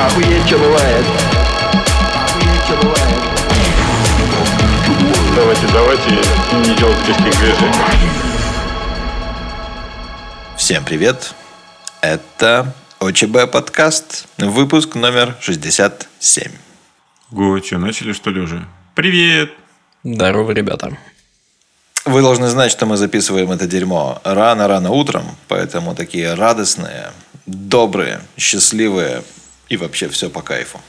Охуеть, что бывает. Охуеть, что бывает. Давайте, давайте не делать резких движений. Всем привет! Это ОЧБ подкаст, выпуск номер 67. Го, что, начали что ли уже? Привет! Здорово, ребята. Вы должны знать, что мы записываем это дерьмо рано-рано утром, поэтому такие радостные, добрые, счастливые и вообще все по кайфу.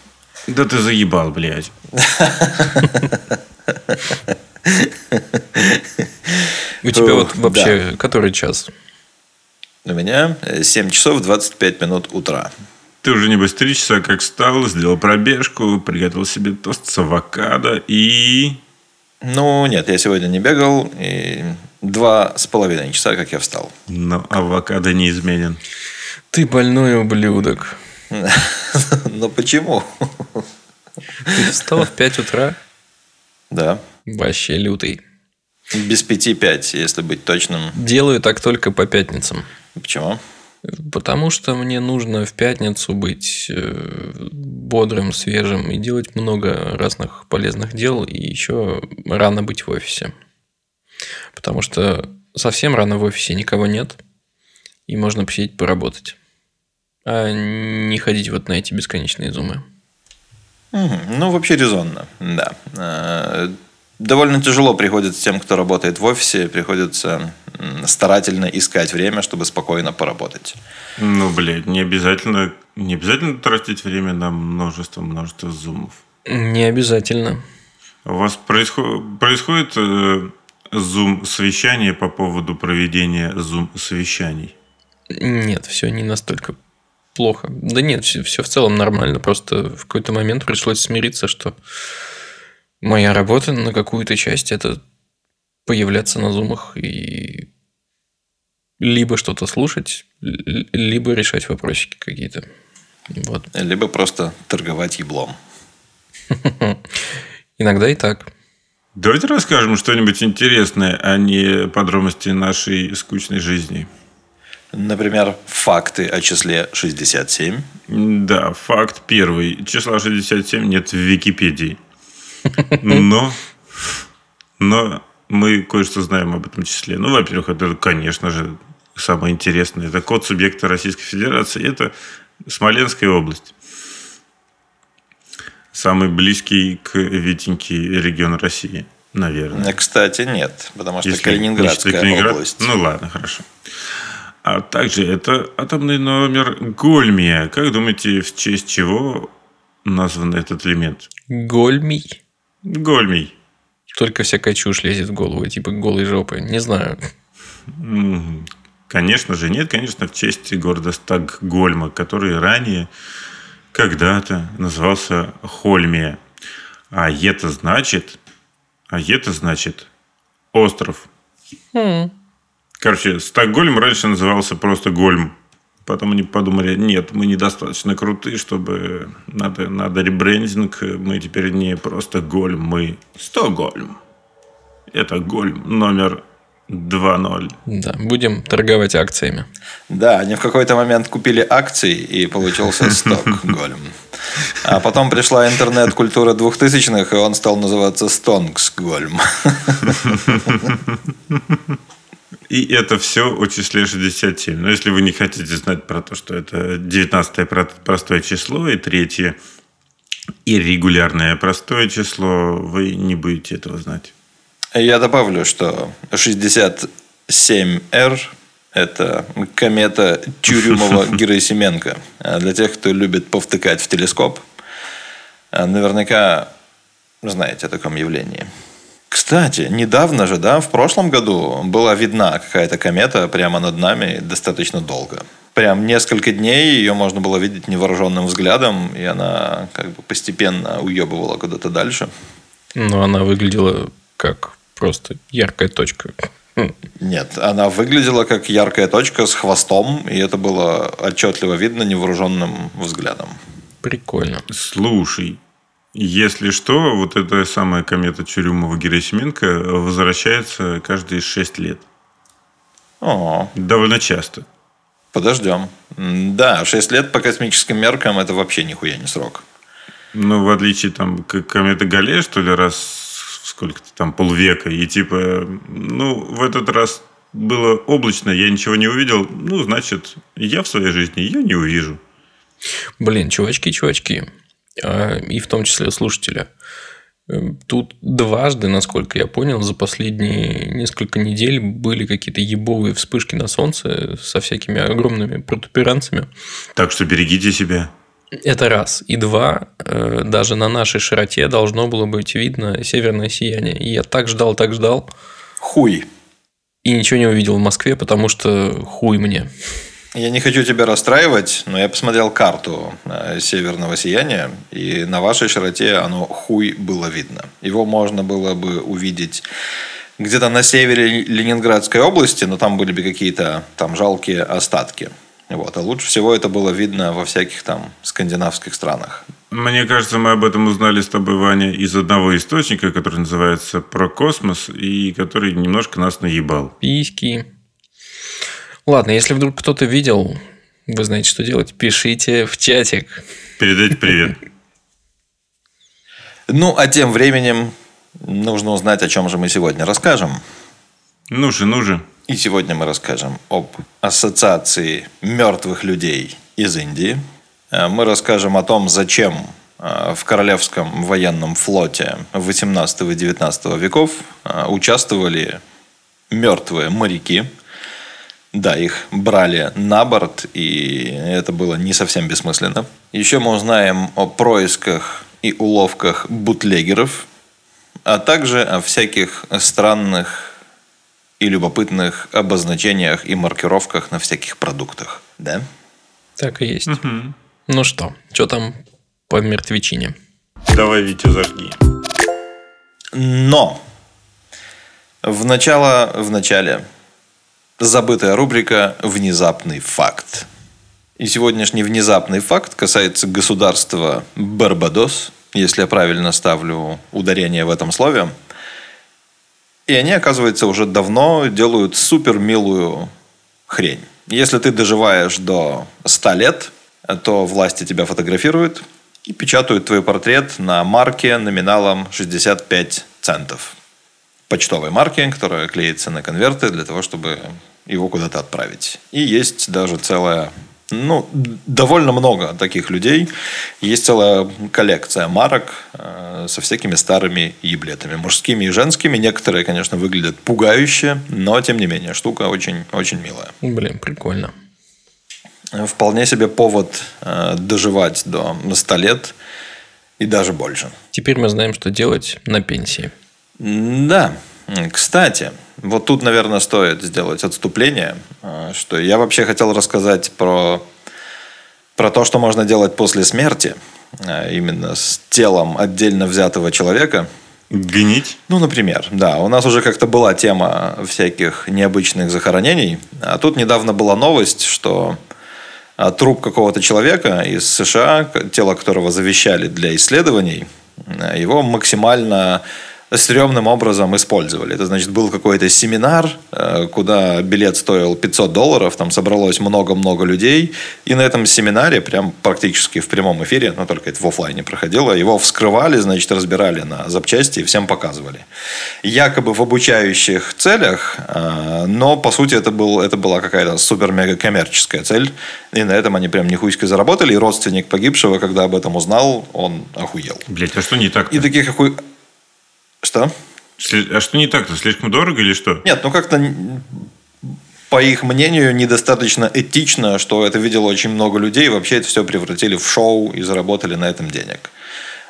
Да ты заебал, блядь. У тебя вот вообще который час? У меня 7 часов 25 минут утра. Ты уже небось три часа как встал, сделал пробежку, приготовил себе тост с авокадо и... Ну, нет, я сегодня не бегал, и два с половиной часа, как я встал. Но авокадо неизменен. Ты больной ублюдок. Но почему? Ты встал в 5 утра? Да. Вообще лютый. Без пяти пять, если быть точным. Делаю так только по пятницам. Почему? Потому что мне нужно в пятницу быть э, бодрым, свежим и делать много разных полезных дел, и еще рано быть в офисе. Потому что совсем рано в офисе никого нет, и можно посидеть поработать. А не ходить вот на эти бесконечные зумы. Ну, вообще резонно, да. Э, Довольно тяжело приходится тем, кто работает в офисе, приходится старательно искать время, чтобы спокойно поработать. Ну, блядь, не обязательно, не обязательно тратить время на множество-множество зумов. Не обязательно. У вас происход- происходит э, зум-совещание по поводу проведения зум-совещаний? Нет, все не настолько плохо. Да нет, все, в целом нормально. Просто в какой-то момент пришлось смириться, что моя работа на какую-то часть это появляться на зумах и либо что-то слушать, либо решать вопросики какие-то. Вот. Либо просто торговать еблом. Иногда и так. Давайте расскажем что-нибудь интересное, а не подробности нашей скучной жизни. Например, факты о числе 67. Да, факт первый. Числа 67 нет в Википедии. Но, но мы кое-что знаем об этом числе. Ну, во-первых, это, конечно же, самое интересное. Это код субъекта Российской Федерации. Это Смоленская область. Самый близкий к Витеньке регион России, наверное. Кстати, нет, потому что Если Калининградская считать Калининград. область. Ну ладно, хорошо. А также это атомный номер Гольмия. Как думаете, в честь чего назван этот элемент? Гольмий. Гольмий. Только всякая чушь лезет в голову, типа голой жопы. Не знаю. Конечно же, нет, конечно, в честь города Стокгольма, который ранее когда-то назывался Хольмия. А это значит, а это значит остров. Короче, Стокгольм раньше назывался просто Гольм. Потом они подумали, нет, мы недостаточно крутые, чтобы надо, надо ребрендинг. Мы теперь не просто Гольм, мы Стокгольм. Это Гольм номер 2.0. Да, будем торговать акциями. Да, они в какой-то момент купили акции, и получился Стокгольм. А потом пришла интернет-культура двухтысячных, и он стал называться Стонгсгольм. И это все о числе 67. Но если вы не хотите знать про то, что это 19 про- простое число и третье иррегулярное простое число, вы не будете этого знать. Я добавлю, что 67R – это комета Тюрюмова-Герасименко. А Для тех, кто любит повтыкать в телескоп, а, наверняка знаете о таком явлении. Кстати, недавно же, да, в прошлом году была видна какая-то комета прямо над нами достаточно долго. Прям несколько дней ее можно было видеть невооруженным взглядом, и она как бы постепенно уебывала куда-то дальше. Но она выглядела как просто яркая точка. Нет, она выглядела как яркая точка с хвостом, и это было отчетливо видно невооруженным взглядом. Прикольно. Слушай, если что, вот эта самая комета Чурюмова-Герасименко возвращается каждые 6 лет. О, Довольно часто. Подождем. Да, 6 лет по космическим меркам это вообще нихуя не срок. Ну, в отличие там к кометы Галлея, что ли, раз сколько-то там полвека. И типа, ну, в этот раз было облачно, я ничего не увидел. Ну, значит, я в своей жизни ее не увижу. Блин, чувачки, чувачки, и в том числе слушатели. Эм, Тут дважды, насколько я понял, за последние несколько недель были какие-то ебовые вспышки на солнце со всякими огромными протуберанцами. Так что берегите себя. Это раз. И два, э, даже на нашей широте должно было быть видно северное сияние. И я так ждал, так ждал, Хуй. и ничего не увидел в Москве, потому что хуй мне. Я не хочу тебя расстраивать, но я посмотрел карту э, северного сияния, и на вашей широте оно хуй было видно. Его можно было бы увидеть где-то на севере Ленинградской области, но там были бы какие-то там жалкие остатки. Вот. А лучше всего это было видно во всяких там скандинавских странах. Мне кажется, мы об этом узнали с тобой, Ваня, из одного источника, который называется «Про космос», и который немножко нас наебал. Письки. Ладно, если вдруг кто-то видел, вы знаете, что делать. Пишите в чатик. Передать привет. Ну, а тем временем нужно узнать, о чем же мы сегодня расскажем. Ну же, ну же. И сегодня мы расскажем об ассоциации мертвых людей из Индии. Э, Мы расскажем о том, зачем э, в Королевском военном флоте 18 и 19 веков э, участвовали мертвые моряки. Да, их брали на борт, и это было не совсем бессмысленно. Еще мы узнаем о происках и уловках бутлегеров, а также о всяких странных и любопытных обозначениях и маркировках на всяких продуктах. Да? Так и есть. Ну что, что там по мертвечине? Давай, Витя, зажги. Но в начало, в начале забытая рубрика «Внезапный факт». И сегодняшний внезапный факт касается государства Барбадос, если я правильно ставлю ударение в этом слове. И они, оказывается, уже давно делают супер милую хрень. Если ты доживаешь до 100 лет, то власти тебя фотографируют и печатают твой портрет на марке номиналом 65 центов. Почтовой марке, которая клеится на конверты для того, чтобы его куда-то отправить. И есть даже целая ну, довольно много таких людей. Есть целая коллекция марок э, со всякими старыми еблетами. Мужскими и женскими. Некоторые, конечно, выглядят пугающе, но, тем не менее, штука очень, очень милая. Блин, прикольно. Вполне себе повод э, доживать до 100 лет и даже больше. Теперь мы знаем, что делать на пенсии. Да. Кстати, вот тут, наверное, стоит сделать отступление, э, что я вообще хотел рассказать про, про то, что можно делать после смерти, э, именно с телом отдельно взятого человека. Гнить? Ну, например, да, у нас уже как-то была тема всяких необычных захоронений, а тут недавно была новость, что а, труп какого-то человека из США, тело которого завещали для исследований, его максимально стрёмным образом использовали. Это значит, был какой-то семинар, э, куда билет стоил 500 долларов, там собралось много-много людей, и на этом семинаре, прям практически в прямом эфире, но только это в оффлайне проходило, его вскрывали, значит, разбирали на запчасти и всем показывали. Якобы в обучающих целях, э, но по сути это, был, это была какая-то супер-мега коммерческая цель, и на этом они прям нихуйски заработали, и родственник погибшего, когда об этом узнал, он охуел. Блять, а что не так? И таких охуй... Что? А что не так-то? Слишком дорого или что? Нет, ну как-то по их мнению, недостаточно этично, что это видело очень много людей, и вообще это все превратили в шоу и заработали на этом денег.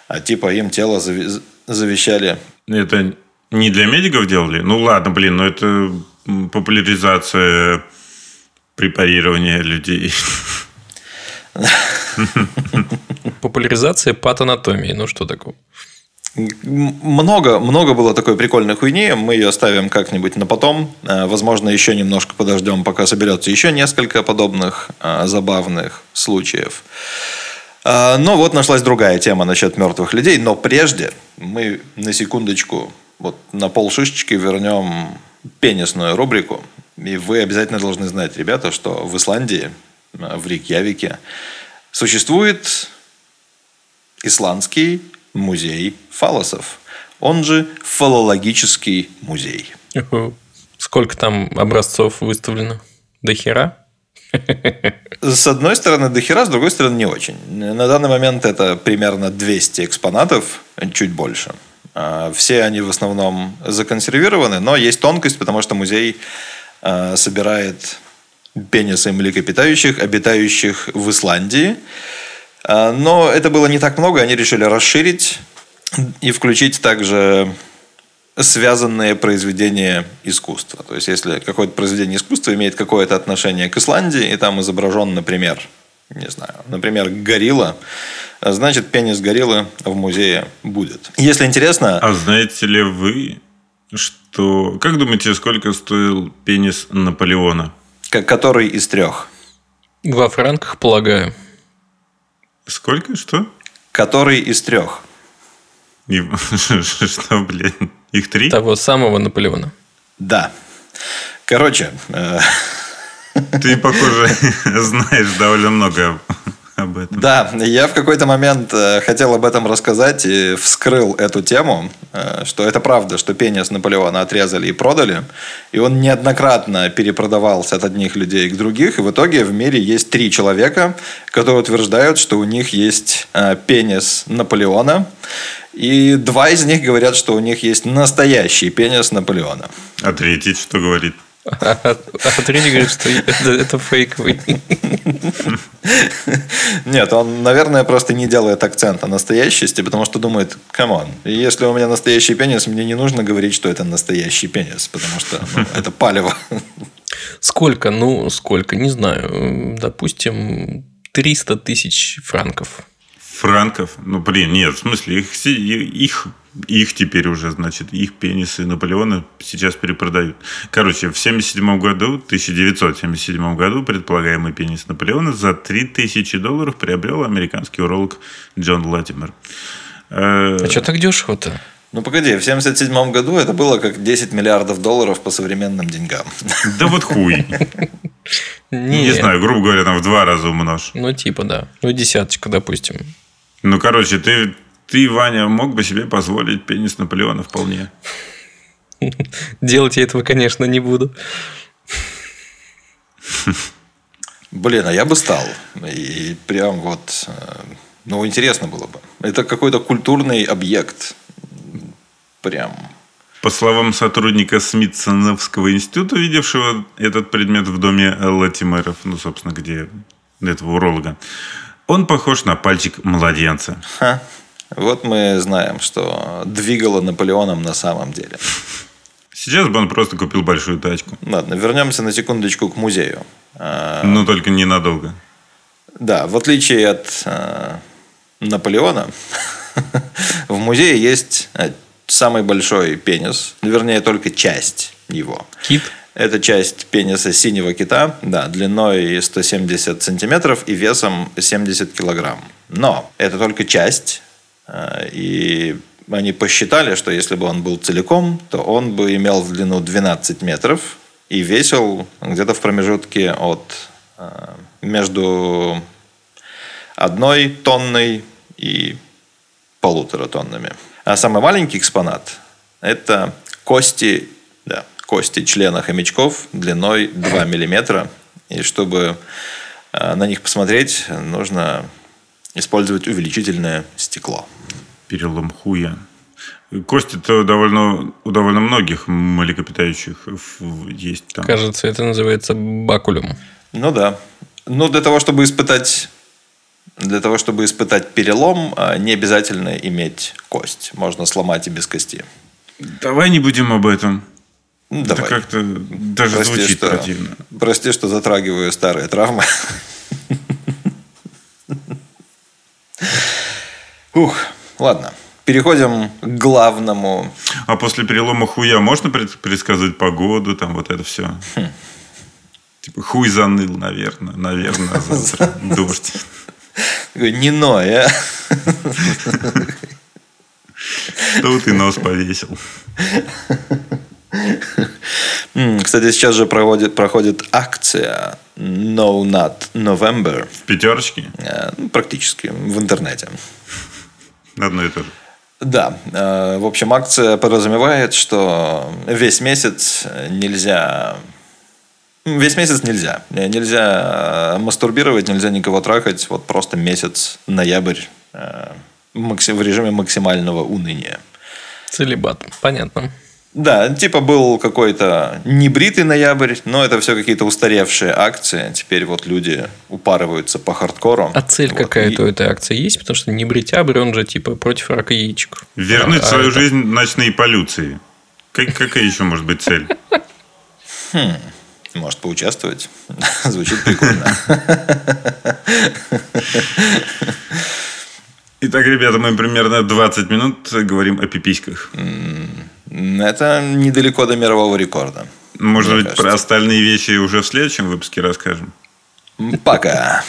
А типа им тело зави- завещали. Это не для медиков делали? Ну ладно, блин, но это популяризация препарирования людей. Популяризация патанатомии. Ну что такое? Много, много было такой прикольной хуйни. Мы ее оставим как-нибудь на потом. Э, Возможно, еще немножко подождем, пока соберется еще несколько подобных э, забавных случаев. Э, Но вот нашлась другая тема насчет мертвых людей. Но прежде мы на секундочку вот на полшишечки вернем пенисную рубрику. И вы обязательно должны знать, ребята, что в Исландии, в Рейкьявике, существует Исландский музей фалосов. Он же фалологический музей. Сколько там образцов выставлено? До хера? С одной стороны, до хера, с другой стороны, не очень. На данный момент это примерно 200 экспонатов, чуть больше. А, все они в основном законсервированы, но есть тонкость, потому что музей а, собирает пенисы млекопитающих, обитающих в Исландии. А, но это было не так много, они решили расширить и включить также связанные произведения искусства. То есть, если какое-то произведение искусства имеет какое-то отношение к Исландии, и там изображен, например, не знаю, например, горилла, значит, пенис гориллы в музее будет. Если интересно... А знаете ли вы, что... Как думаете, сколько стоил пенис Наполеона? Который из трех? Во франках, полагаю. Сколько? Что? Который из трех. Что, блин? Их три? Того самого Наполеона. Да. Короче. Э, Ты, похоже, знаешь довольно много об этом. Да, я в какой-то момент э, хотел об этом рассказать и вскрыл эту тему, э, что это правда, что пенис Наполеона отрезали и продали, и он неоднократно перепродавался от одних людей к других, и в итоге в мире есть три человека, которые утверждают, что у них есть э, пенис Наполеона, и два из них говорят, что у них есть настоящий пенис Наполеона. А третий что говорит? А, а третий говорит, что это, это фейковый. Нет, он, наверное, просто не делает акцент на настоящести, потому что думает, come on, если у меня настоящий пенис, мне не нужно говорить, что это настоящий пенис, потому что ну, это палево. Сколько? Ну, сколько? Не знаю. Допустим, 300 тысяч франков. Франков? Ну, блин, нет, в смысле, их, их их теперь уже, значит, их пенисы Наполеона сейчас перепродают. Короче, в 77 году, 1977 году, предполагаемый пенис Наполеона за 3000 долларов приобрел американский уролог Джон Латимер. А что так дешево-то? Ну, погоди, в 77 году это было как 10 миллиардов долларов по современным деньгам. Да вот хуй. Не, не знаю, грубо говоря, там в два раза умножь. Ну, типа, да. Ну, десяточка, допустим. Ну, короче, ты ты, Ваня, мог бы себе позволить пенис Наполеона вполне. Делать я этого, конечно, не буду. Блин, а я бы стал. И прям вот... Э, ну, интересно было бы. Это какой-то культурный объект. Прям. По словам сотрудника Смитсоновского института, видевшего этот предмет в доме Латимеров, ну, собственно, где этого уролога, он похож на пальчик младенца. Ха. Вот мы знаем, что двигало Наполеоном на самом деле. Сейчас бы он просто купил большую тачку. Ладно, вернемся на секундочку к музею. А, Но только ненадолго. Да, в отличие от э, Наполеона, в музее есть э, самый большой пенис, вернее, только часть его. Кит? Это часть пениса синего кита, да, длиной 170 сантиметров и весом 70 килограмм. Но это только часть Э, и они посчитали, что если бы он был целиком, то он бы имел в длину 12 метров и весил где-то в промежутке от э, между одной тонной и полутора тоннами. А самый маленький экспонат – это кости, да, кости члена хомячков длиной 2 миллиметра. И чтобы э, на них посмотреть, нужно использовать увеличительное стекло. Перелом хуя. Кости-то довольно, у довольно многих млекопитающих есть там. Кажется, это называется бакулюм. Ну да. Ну, для того, чтобы испытать для того, чтобы испытать перелом, а, не обязательно иметь кость. Можно сломать и без кости. Давай не будем об этом. Ну, давай. Это как-то даже прости, звучит что, противно. Прости, что затрагиваю старые травмы. Ух, ладно. Переходим к главному. А после перелома хуя можно предсказывать погоду, там вот это все? Хм. Типа хуй заныл, наверное. Наверное, завтра дождь. Не ной, а? Что ты нос повесил? Кстати, сейчас же проводит, проходит акция No Not November. В пятерочке? Э, ну, Практически в интернете. Одно и то же. Да, э, в общем, акция подразумевает, что весь месяц нельзя... Весь месяц нельзя. Нельзя э, мастурбировать, нельзя никого трахать. Вот просто месяц, ноябрь, в режиме максимального уныния. Целебат. Понятно. Да, типа был какой-то небритый ноябрь, но это все какие-то устаревшие акции. Теперь вот люди упарываются по хардкору. А цель Вот. какая-то И- у этой акции есть? Потому что не бритябрь, он же типа против рака яичек. Вернуть А- а свою это- жизнь ночной полюции. Как- какая еще может быть цель? Может поучаствовать. Звучит прикольно. Итак, ребята, мы примерно 20 минут говорим о пиписьках. Это недалеко до мирового рекорда. Может быть, кажется. про остальные вещи уже в следующем выпуске расскажем? Пока.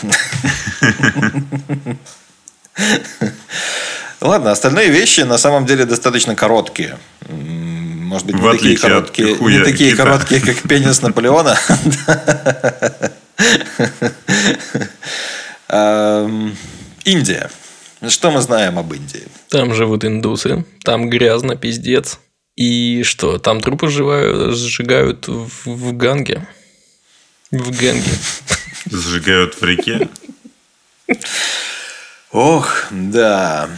Ладно, остальные вещи на самом деле достаточно короткие. Может быть, не В такие короткие, не такие кита. короткие, как пенис Наполеона. Эм, Индия. Что мы знаем об Индии? Там живут индусы, там грязно, пиздец. И что, там трупы сживают, сжигают в, в Ганге? В Ганге. Сжигают в реке. Ох, да.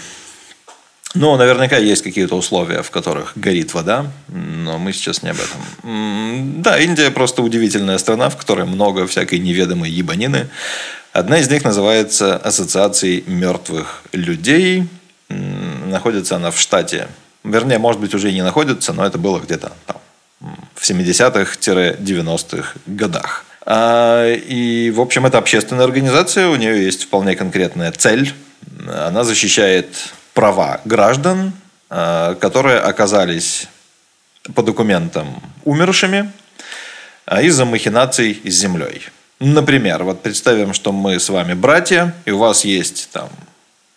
Ну, наверняка есть какие-то условия, в которых горит вода, но мы сейчас не об этом. Да, Индия просто удивительная страна, в которой много всякой неведомой ебанины. Одна из них называется Ассоциацией мертвых людей. Находится она в штате. Вернее, может быть, уже и не находится, но это было где-то там в 70-х-90-х годах. А, И, в общем, это общественная организация, у нее есть вполне конкретная цель. Она защищает права граждан, а, которые оказались по документам умершими а, из-за махинаций с землей. Например, вот представим, что мы с вами братья, и у вас есть там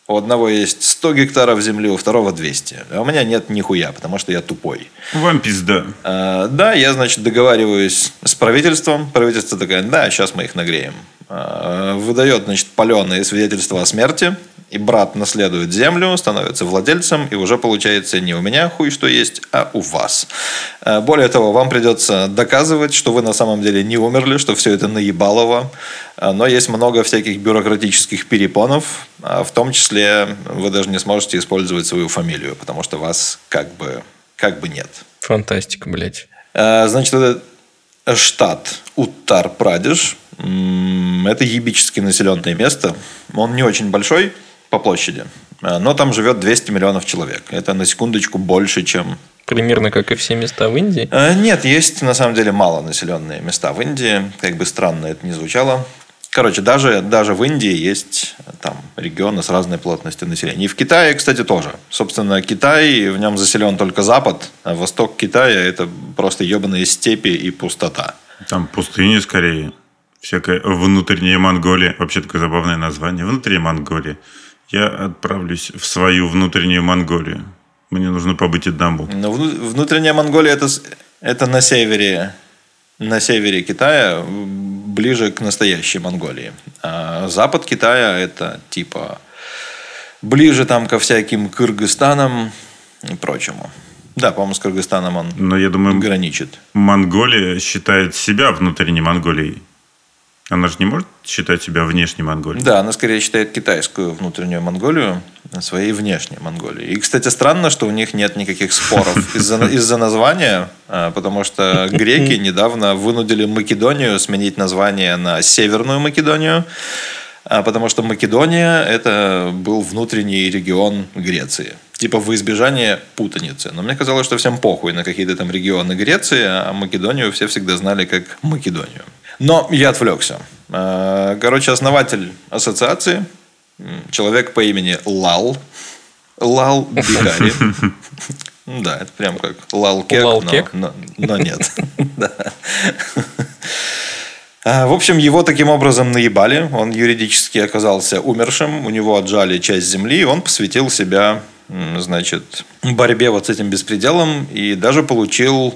у одного есть 100 гектаров земли, у второго 200. А у меня нет нихуя, потому что я тупой. Вам пизда. А, Да, я, значит, договариваюсь с правительством. Правительство такое, да, сейчас мы их нагреем. А, Выдает, значит, паленые свидетельства о смерти. И брат наследует землю, становится владельцем, и уже получается не у меня хуй что есть, а у вас. А, Более того, вам придется доказывать, что вы на самом деле не умерли, что все это наебалово. А, Но есть много всяких бюрократических перепонов, а в том числе вы даже не сможете использовать свою фамилию, потому что вас как бы, как бы нет. Фантастика, блядь. Э, Значит, этот штат Уттар-Прадеш это ебически населенное место. Он не очень большой по площади, э, но там живет 200 миллионов человек. Это на секундочку больше, чем... Примерно как и все места в Индии. Э, Нет, есть на самом деле малонаселенные места в Индии. Как бы странно это ни звучало. Короче, даже, даже в Индии есть э, там регионы с разной плотностью населения. И в Китае, кстати, тоже. Собственно, Китай, в нем заселен только Запад, а восток Китая – это просто ебаные степи и пустота. Там пустыни скорее. Всякая внутренняя Монголия. Вообще такое забавное название. Внутренняя Монголия. Я отправлюсь в свою внутреннюю Монголию. Мне нужно побыть одному. Но вну- внутренняя Монголия это, это на севере, на севере Китая, ближе к настоящей Монголии. А запад Китая это типа ближе там ко всяким Кыргызстанам и прочему. Да, по-моему, с Кыргызстаном он Но я думаю, граничит. Монголия считает себя внутренней Монголией. Она же не может считать себя внешней Монголией. Да, она скорее считает китайскую внутреннюю Монголию своей внешней Монголией. И, кстати, странно, что у них нет никаких споров из-за названия, а, потому что греки недавно вынудили Македонию сменить название на Северную Македонию, а, потому что Македония – это был внутренний регион Греции. Типа в избежание путаницы. Но мне казалось, что всем похуй на какие-то там регионы Греции, а Македонию все всегда знали как Македонию. Но я отвлекся. А, Короче, основатель ассоциации, человек по имени Лал, Лал Бихари. Да, это прям как Лал Кек, Лал но- но, но нет. А, В общем, его таким образом наебали. Он юридически оказался умершим. У него отжали часть земли. и Он посвятил себя, значит, борьбе вот с этим беспределом. И даже получил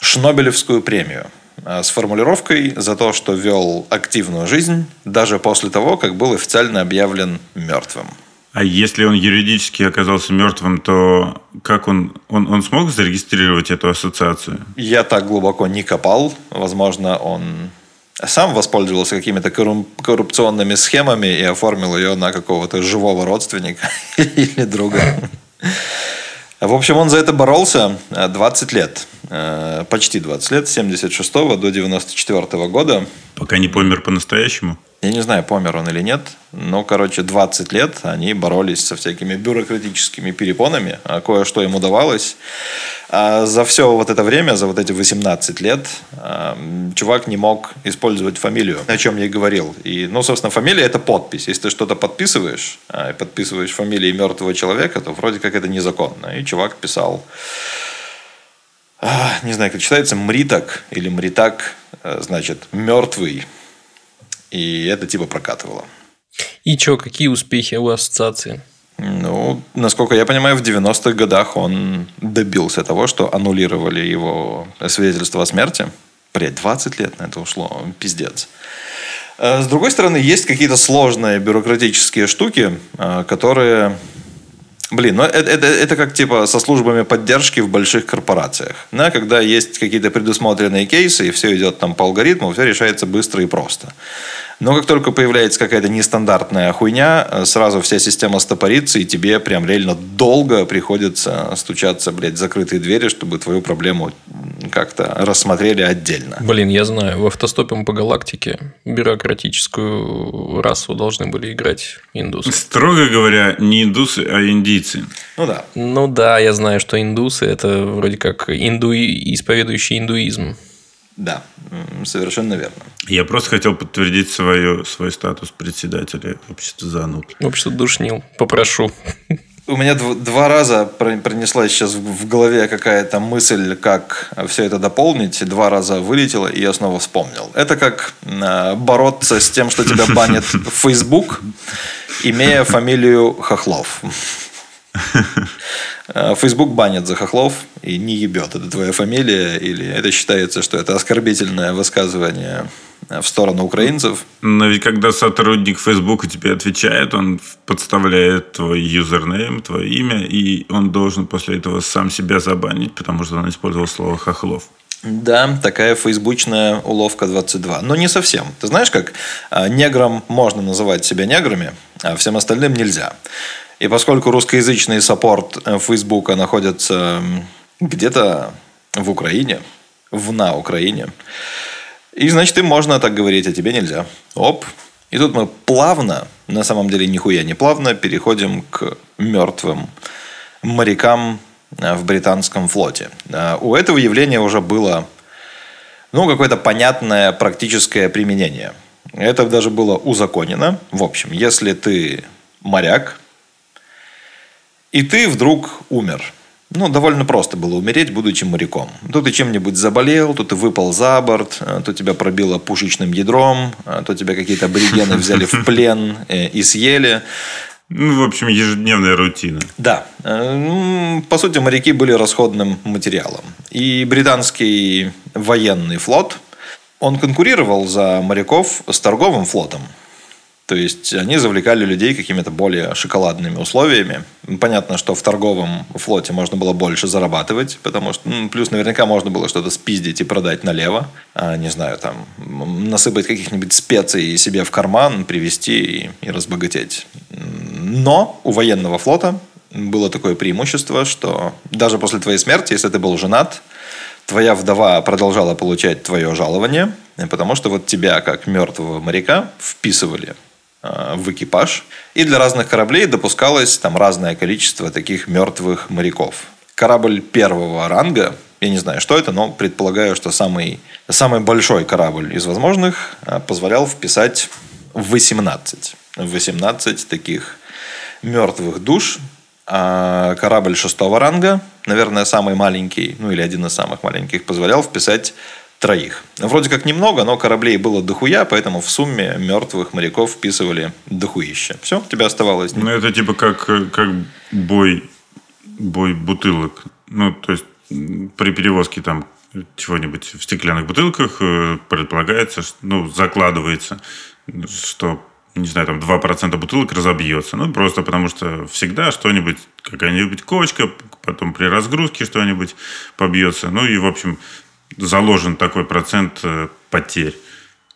Шнобелевскую премию э, с формулировкой за то, что вел активную жизнь даже после того, как был официально объявлен мертвым. А если он юридически оказался мертвым, то как он, он, он смог зарегистрировать эту ассоциацию? Я так глубоко не копал. Возможно, он сам воспользовался какими-то коррупционными схемами и оформил ее на какого-то живого родственника или друга. В общем, он за это боролся 20 лет. Э, почти 20 лет, с 76 до 94 года. Пока не помер по-настоящему? Я не знаю, помер он или нет, но, короче, 20 лет они боролись со всякими бюрократическими перепонами, а кое-что им удавалось. А за все вот это время, за вот эти 18 лет, а, чувак не мог использовать фамилию, о чем я и говорил. И, ну, собственно, фамилия – это подпись. Если ты что-то подписываешь, а, и подписываешь фамилии мертвого человека, то вроде как это незаконно. И чувак писал не знаю, как читается, мритак или мритак, значит, мертвый и это типа прокатывало. И что, какие успехи у ассоциации? Ну, насколько я понимаю, в 90-х годах он добился того, что аннулировали его свидетельство о смерти. Блять, 20 лет на это ушло. Пиздец. Э, с другой стороны, есть какие-то сложные бюрократические штуки, э, которые... Блин, ну это, это, это как типа со службами поддержки в больших корпорациях. Да, когда есть какие-то предусмотренные кейсы, и все идет там по алгоритму, все решается быстро и просто. Но как только появляется какая-то нестандартная хуйня, э, сразу вся система стопорится, и тебе прям реально долго приходится стучаться, блядь, в закрытые двери, чтобы твою проблему как-то рассмотрели отдельно. Блин, я знаю, в автостопе по галактике бюрократическую расу должны были играть индусы. Строго говоря, не индусы, а индийцы. Ну да. Ну да, я знаю, что индусы это вроде как индуи, исповедующий индуизм. Да, совершенно верно. Я просто хотел подтвердить свое, свой статус председателя общества зануд. Общество душнил. Попрошу. У меня два раза пронеслась сейчас в голове какая-то мысль, как все это дополнить. Два раза вылетела, и я снова вспомнил. Это как а, бороться с тем, что тебя банит в Facebook, имея фамилию Хохлов. Facebook банит за хохлов и не ебет. Это твоя фамилия или это считается, что это оскорбительное высказывание в сторону украинцев. Но ведь когда сотрудник Facebook тебе отвечает, он подставляет твой username, твое имя, и он должен после этого сам себя забанить, потому что он использовал слово «хохлов». Да, такая фейсбучная уловка 22. Но не совсем. Ты знаешь, как а, неграм можно называть себя неграми, а всем остальным нельзя. И поскольку русскоязычный support э, Фейсбука находится где-то в Украине, в на Украине, и значит им можно так говорить, а тебе нельзя. Оп. И тут мы плавно, на самом деле нихуя не плавно, переходим к мертвым морякам э, в британском флоте. Э, у этого явления уже было ну, какое-то понятное практическое применение. Это даже было узаконено. В общем, если ты моряк, и ты вдруг умер. Ну, довольно просто было умереть, будучи моряком. То ты чем-нибудь заболел, то ты выпал за борт, э, то тебя пробило пушечным ядром, э, то тебя какие-то аборигены взяли в плен э, и съели. Ну, в общем, ежедневная рутина. Да. По сути, моряки были расходным материалом. И британский военный флот, он конкурировал за моряков с торговым флотом. То есть они завлекали людей какими-то более шоколадными условиями. Понятно, что в торговом флоте можно было больше зарабатывать, потому что ну, плюс наверняка можно было что-то спиздить и продать налево. А, не знаю, там насыпать каких-нибудь специй себе в карман, привезти и, и разбогатеть. Но у военного флота было такое преимущество, что даже после твоей смерти, если ты был женат, твоя вдова продолжала получать твое жалование, потому что вот тебя, как мертвого моряка, вписывали в экипаж. И для разных кораблей допускалось там разное количество таких мертвых моряков. Корабль первого ранга, я не знаю, что это, но предполагаю, что самый, самый большой корабль из возможных э, позволял вписать 18. 18 таких мертвых душ. А корабль шестого ранга, наверное, самый маленький, ну или один из самых маленьких, позволял вписать троих. Вроде как немного, но кораблей было дохуя, поэтому в сумме мертвых моряков вписывали дохуище. Все, тебя оставалось... Ну, это типа как, как бой, бой бутылок. Ну, то есть при перевозке там чего-нибудь в стеклянных бутылках, э, предполагается, ну, закладывается, что не знаю, там 2% бутылок разобьется. Ну, просто потому что всегда что-нибудь, какая-нибудь кочка, потом при разгрузке что-нибудь побьется. Ну, и, в общем, заложен такой процент э, потерь.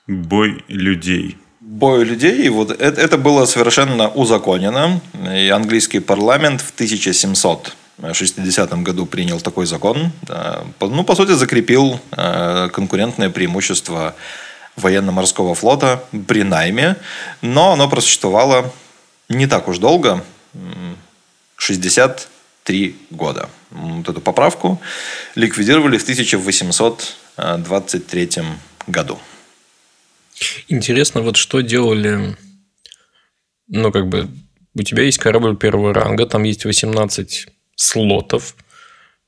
Бой людей. Бой людей, вот это, это было совершенно узаконено. И английский парламент в 1760 году принял такой закон. Ну, по сути, закрепил э, конкурентное преимущество военно-морского флота при найме, но оно просуществовало не так уж долго, 63 года. Вот эту поправку ликвидировали в 1823 году. Интересно, вот что делали, ну, как бы, у тебя есть корабль первого ранга, там есть 18 слотов,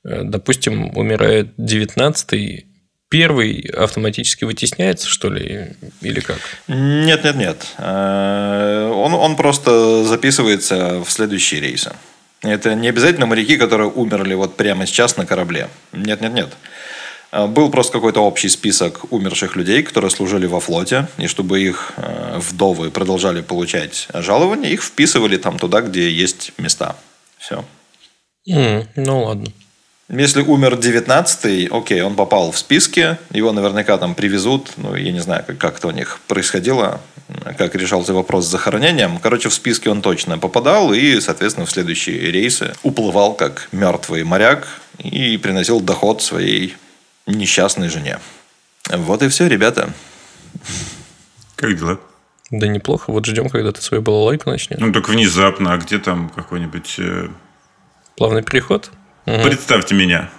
э, допустим, умирает 19 первый автоматически вытесняется, что ли, или как? Нет, нет, нет. Э, он, он просто записывается в следующие рейсы. Это не обязательно моряки, которые умерли вот прямо сейчас на корабле. Нет, нет, нет. Э, был просто какой-то общий список умерших людей, которые служили во флоте, и чтобы их э, вдовы продолжали получать жалования, их вписывали там туда, где есть места. Все. Mm, ну ладно. Если умер 19-й, окей, он попал в списки, его наверняка там привезут, ну, я не знаю, как, как это у них происходило, как решался вопрос с захоронением. Короче, в списке он точно попадал и, соответственно, в следующие рейсы уплывал как мертвый моряк и приносил доход своей несчастной жене. Вот и все, ребята. Как дела? Да неплохо. Вот ждем, когда ты свою балалайку начнешь. Ну, только внезапно. А где там какой-нибудь... Э... Плавный переход? Угу. Представьте меня.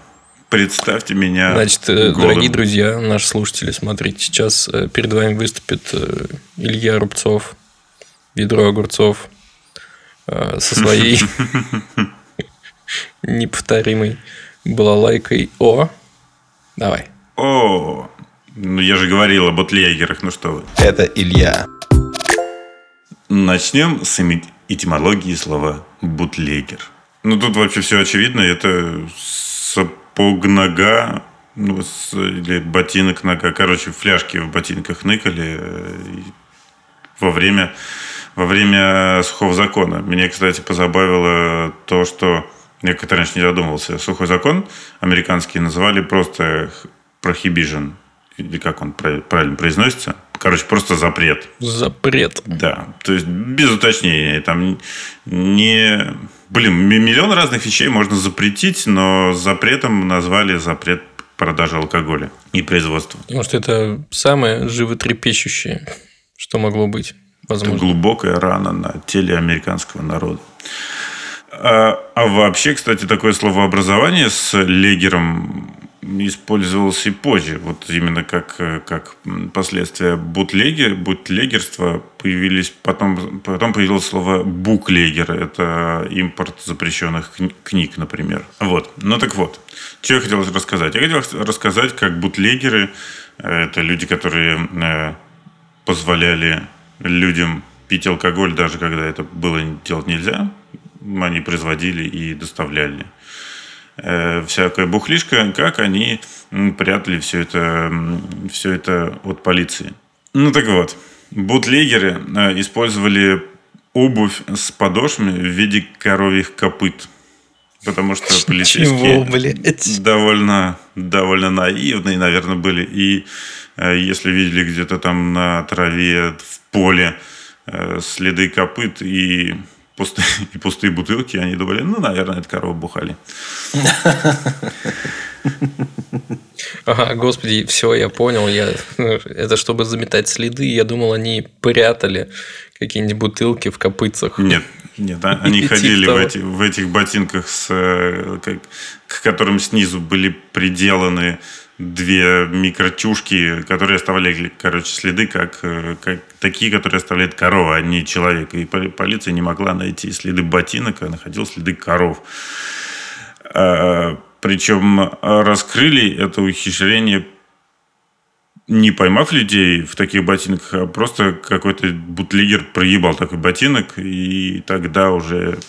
Представьте меня. Значит, э, голым. дорогие друзья, наши слушатели, смотрите, сейчас э, перед вами выступит э, Илья Рубцов, ведро огурцов со своей неповторимой балалайкой. О, давай. О, ну я же говорил о бутлегерах, ну что вы. Это Илья. Начнем с этимологии слова бутлегер. Ну, тут вообще все очевидно. Это сапог нога, ну, с, или ботинок нога. Короче, фляжки в ботинках ныкали э, во время, во время сухого закона. Мне, кстати, позабавило то, что я как-то раньше не задумывался. Сухой закон американский называли просто prohibition. Или как он правильно произносится? Короче, просто запрет. Запрет. Да. То есть, без уточнения. Там не Блин, миллион разных вещей можно запретить, но запретом назвали запрет продажи алкоголя и производства. Потому что это самое животрепещущее, что могло быть. Возможно. Это глубокая рана на теле американского народа. А, а вообще, кстати, такое словообразование с легером использовался и позже. Вот именно как, как последствия бутлеги, бутлегерства появились потом, потом появилось слово буклегер. Это импорт запрещенных книг, например. Вот. Ну так вот. Что я хотел рассказать? Я хотел рассказать, как бутлегеры, э, это люди, которые э, позволяли людям пить алкоголь, даже когда это было делать нельзя, они производили и доставляли э, всякая бухлишка, как они прятали все это, все это от полиции. Ну так вот, бутлегеры э, использовали обувь с подошвами в виде коровьих копыт. Потому что полицейские Чего, довольно, довольно наивные, наверное, были. И э, если видели где-то там на траве, в поле э, следы копыт и пустые, пустые бутылки, они думали, ну, наверное, это коровы бухали. Ага, господи, все, я понял. Я... Это чтобы заметать следы. Я думал, они прятали какие-нибудь бутылки в копытцах. Нет, нет, а, они типа ходили в, эти, в этих ботинках, с, э, к которым снизу были приделаны две микрочушки, которые оставляли, короче, следы, как, э, как такие, которые оставляет корова, а не человек. И полиция не могла найти следы ботинок, а находила следы коров. А, причем раскрыли это ухищрение не поймав людей в таких ботинках, а просто какой-то бутлигер проебал такой ботинок, и тогда уже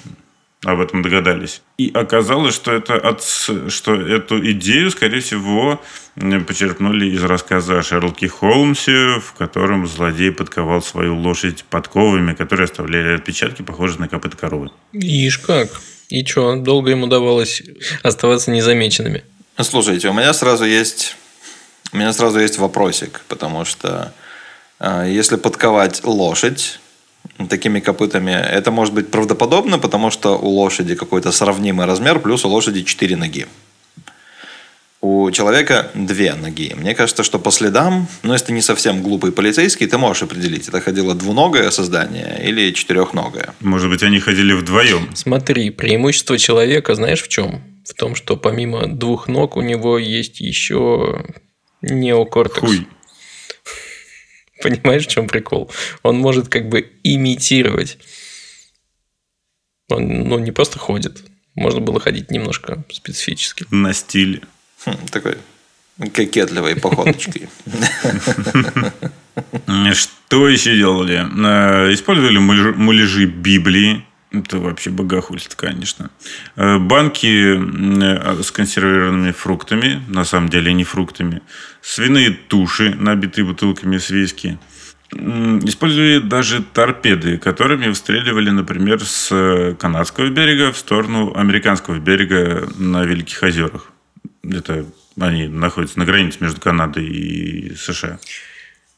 об этом догадались. И оказалось, что, это от, что эту идею, скорее всего, почерпнули из рассказа о Шерлоке Холмсе, в котором злодей подковал свою лошадь подковами, которые оставляли отпечатки, похожие на копыта коровы. Ишь как. И что, долго ему давалось оставаться незамеченными? Слушайте, у меня сразу есть, у меня сразу есть вопросик, потому что э, если подковать лошадь такими копытами, это может быть правдоподобно, потому что у лошади какой-то сравнимый размер, плюс у лошади 4 ноги. У человека две ноги. Мне кажется, что по следам, ну, если ты не совсем глупый полицейский, ты можешь определить, это ходило двуногое создание или четырехногое. Может быть, они ходили вдвоем. Смотри, преимущество человека знаешь в чем? В том, что помимо двух ног у него есть еще неокортекс. Хуй. Понимаешь, в чем прикол? Он может как бы имитировать. Он ну, не просто ходит. Можно было ходить немножко специфически. На стиле. Хм, такой кокетливой походочкой. Что еще делали? Э, Использовали муляж- муляжи Библии. Это вообще богохульство, конечно. Э, Банки э, с консервированными фруктами, на самом деле не фруктами. Свиные туши, набитые бутылками с виски. Использовали даже торпеды, которыми встреливали, например, с канадского берега в сторону американского берега на Великих озерах. Это они находятся на границе между Канадой и США.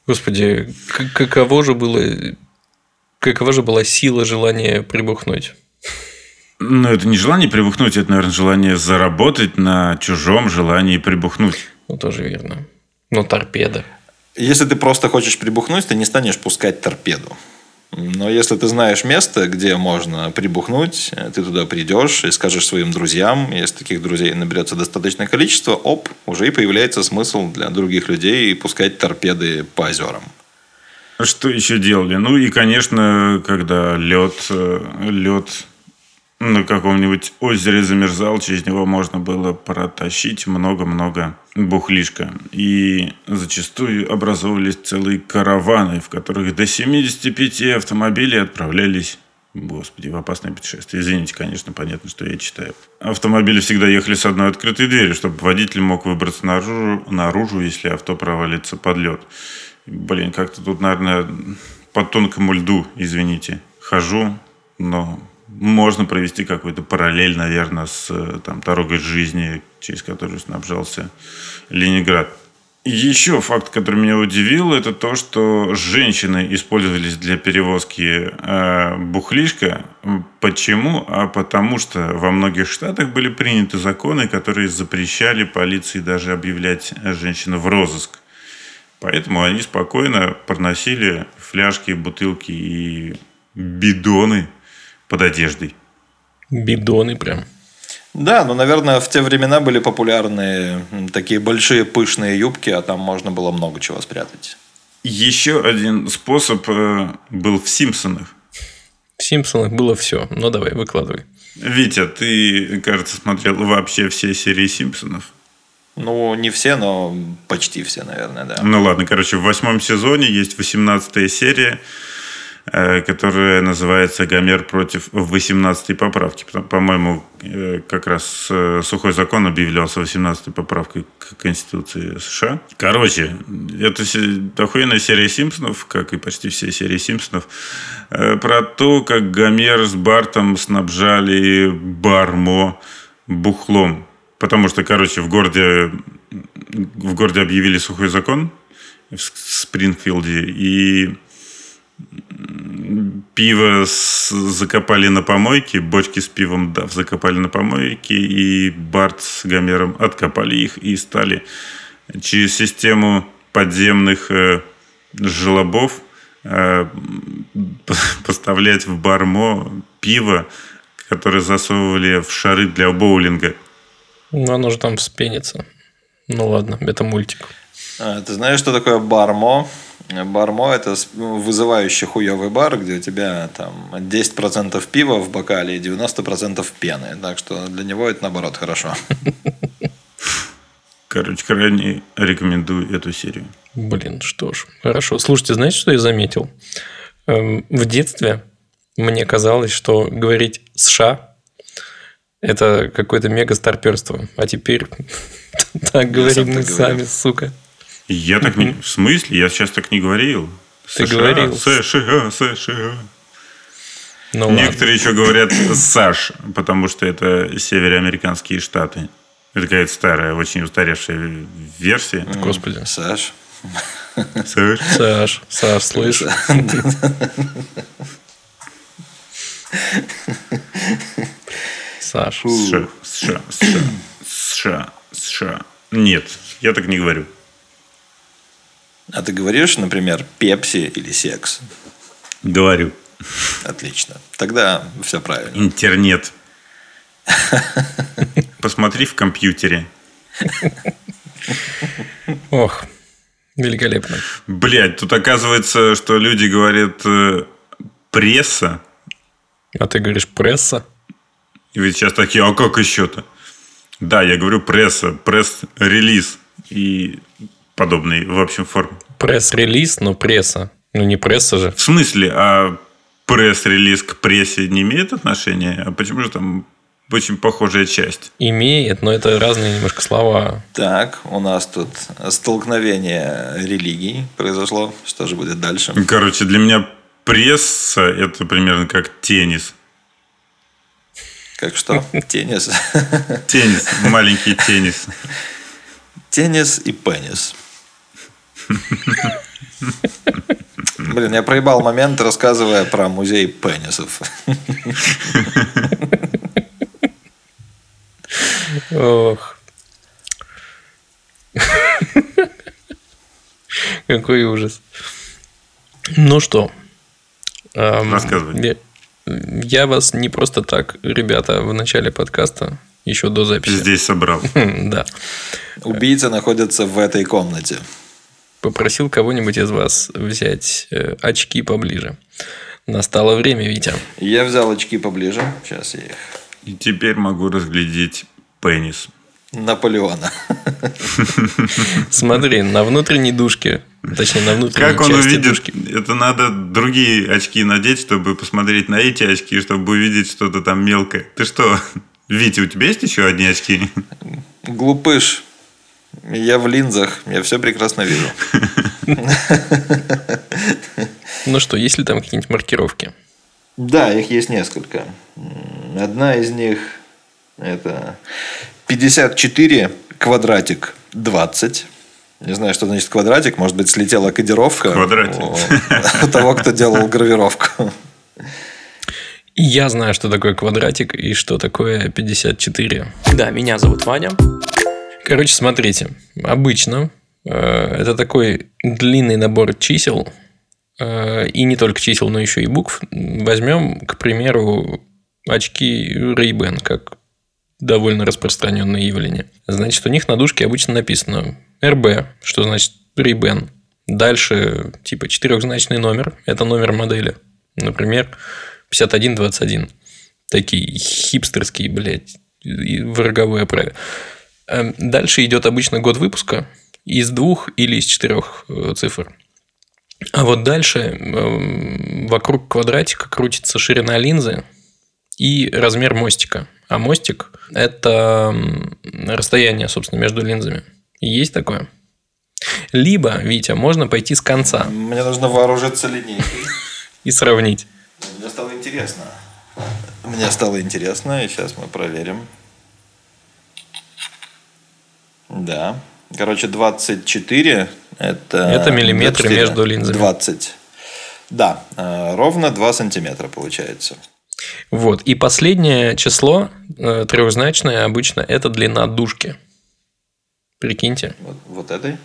Господи, каково же было... Какова же была сила желания прибухнуть? Ну, это не желание прибухнуть, это, наверное, желание заработать на чужом желании прибухнуть. Ну, тоже верно. Но торпеда. Если ты просто хочешь прибухнуть, ты не станешь пускать торпеду. Но если ты знаешь место, где можно прибухнуть, ты туда придешь и скажешь своим друзьям, если таких друзей наберется достаточное количество, оп, уже и появляется смысл для других людей пускать торпеды по озерам. Что еще делали? Ну и, конечно, когда лед, лед на каком-нибудь озере замерзал, через него можно было протащить много-много бухлишка. И зачастую образовывались целые караваны, в которых до 75 автомобилей отправлялись Господи, в опасное путешествие. Извините, конечно, понятно, что я читаю. Автомобили всегда ехали с одной открытой дверью, чтобы водитель мог выбраться наружу, наружу если авто провалится под лед. Блин, как-то тут, наверное, по тонкому льду, извините, хожу, но можно провести какой-то параллель, наверное, с там, дорогой жизни, через которую снабжался Ленинград. Еще факт, который меня удивил, это то, что женщины использовались для перевозки э, бухлишка. Почему? А потому что во многих штатах были приняты законы, которые запрещали полиции даже объявлять женщину в розыск. Поэтому они спокойно проносили фляжки, бутылки и бидоны под одеждой. Бидоны прям. Да, но, наверное, в те времена были популярны такие большие пышные юбки, а там можно было много чего спрятать. Еще один способ э, был в «Симпсонах». В «Симпсонах» было все. Ну, давай, выкладывай. Витя, ты, кажется, смотрел вообще все серии «Симпсонов». Ну, не все, но почти все, наверное, да. Ну ладно, короче, в восьмом сезоне есть 18 серия, которая называется «Гомер против 18-й поправки». По-моему, как раз сухой закон объявлялся 18-й поправкой к Конституции США. Короче, это охуенная серия «Симпсонов», как и почти все серии «Симпсонов», про то, как Гомер с Бартом снабжали Бармо бухлом. Потому что, короче, в городе, в городе объявили сухой закон в Спрингфилде, и пиво с, закопали на помойке, бочки с пивом Дав закопали на помойке, и Барт с Гомером откопали их и стали через систему подземных э, желобов э, поставлять в бармо пиво, которое засовывали в шары для боулинга. Ну, оно же там вспенится. Ну ладно, это мультик. А, ты знаешь, что такое бармо? Бармо – это вызывающий хуёвый бар, где у тебя там 10% пива в бокале и 90% пены. Так что для него это, наоборот, хорошо. Короче, крайне рекомендую эту серию. Блин, что ж. Хорошо. Слушайте, знаете, что я заметил? В детстве мне казалось, что говорить США Это какое-то мега старперство. А теперь так говорим мы сами, сука. Я так не... В смысле? Я сейчас так не говорил. Ты говорил. США, США. Ну. Некоторые еще говорят САШ, потому что это североамериканские штаты. Это какая-то старая, очень устаревшая версия. Господи. Саш. САШ. Саш, Саш, слышь? Саш. США, США, США, США, США. Нет, я так не говорю. А ты говоришь, например, пепси или секс? Говорю. Отлично. Тогда все правильно. Интернет. Посмотри в компьютере. Ох, великолепно. Блять, тут оказывается, что люди говорят э, пресса. А ты говоришь пресса? И ведь сейчас такие, а как еще-то? Да, я говорю пресса, пресс-релиз и подобные, в общем, форме. Пресс-релиз, но пресса. Ну, не пресса же. В смысле, а пресс-релиз к прессе не имеет отношения? А почему же там очень похожая часть? Имеет, но это разные немножко слова. Так, у нас тут столкновение религий произошло. Что же будет дальше? Короче, для меня пресса – это примерно как теннис. Как что? Теннис. Теннис, маленький теннис. Теннис и пенис. Блин, я проебал момент, рассказывая про музей пенисов. Ох. Какой ужас. Ну что? эм, Рассказывай. Я- вас не просто так, ребята, в начале подкаста, еще до записи. Здесь собрал. Да. Убийца находится в этой комнате. Попросил кого-нибудь из вас взять э, очки поближе. Настало время, Витя. Я взял очки поближе. Сейчас я их... И теперь могу разглядеть пенис. Наполеона. Смотри, на внутренней душке, точнее, на внутренней Как он увидит? дужки. Это надо другие очки надеть, чтобы посмотреть на эти очки, чтобы увидеть что-то там мелкое. Ты что, Витя, у тебя есть еще одни очки? Глупыш. Я в линзах. Я все прекрасно вижу. Ну что, есть ли там какие-нибудь маркировки? Да, их есть несколько. Одна из них это 54 квадратик 20. Не знаю, что значит квадратик. Может быть, слетела кодировка Квадратик. у того, кто делал гравировку. Я знаю, что такое квадратик и что такое 54. Да, меня зовут Ваня. Короче, смотрите. Обычно э, это такой длинный набор чисел. э, и не только чисел, но еще и букв. Возьмем, к примеру, очки Ray-Ban, как довольно распространенное явление. Значит, у них на дужке обычно написано RB, что значит Ray-Ban. Дальше, типа, четырехзначный номер. Это номер модели. Например, 5121. Такие хипстерские, блядь, в роговой оправе. Эм, Дальше идет обычно год выпуска из двух или из четырех э, цифр. А вот дальше эм, вокруг квадратика крутится ширина линзы и размер мостика. А мостик – это расстояние, собственно, между линзами. Есть такое? Либо, Витя, можно пойти с конца Мне нужно вооружиться линейкой. и сравнить. Мне стало интересно. Мне стало интересно, и сейчас мы проверим. Да. Короче, 24 это... Это миллиметры 24, между линзами. 20. Да, э, ровно 2 сантиметра получается. Вот. И последнее число, э, трехзначное обычно, это длина дужки. Прикиньте. Вот, вот этой.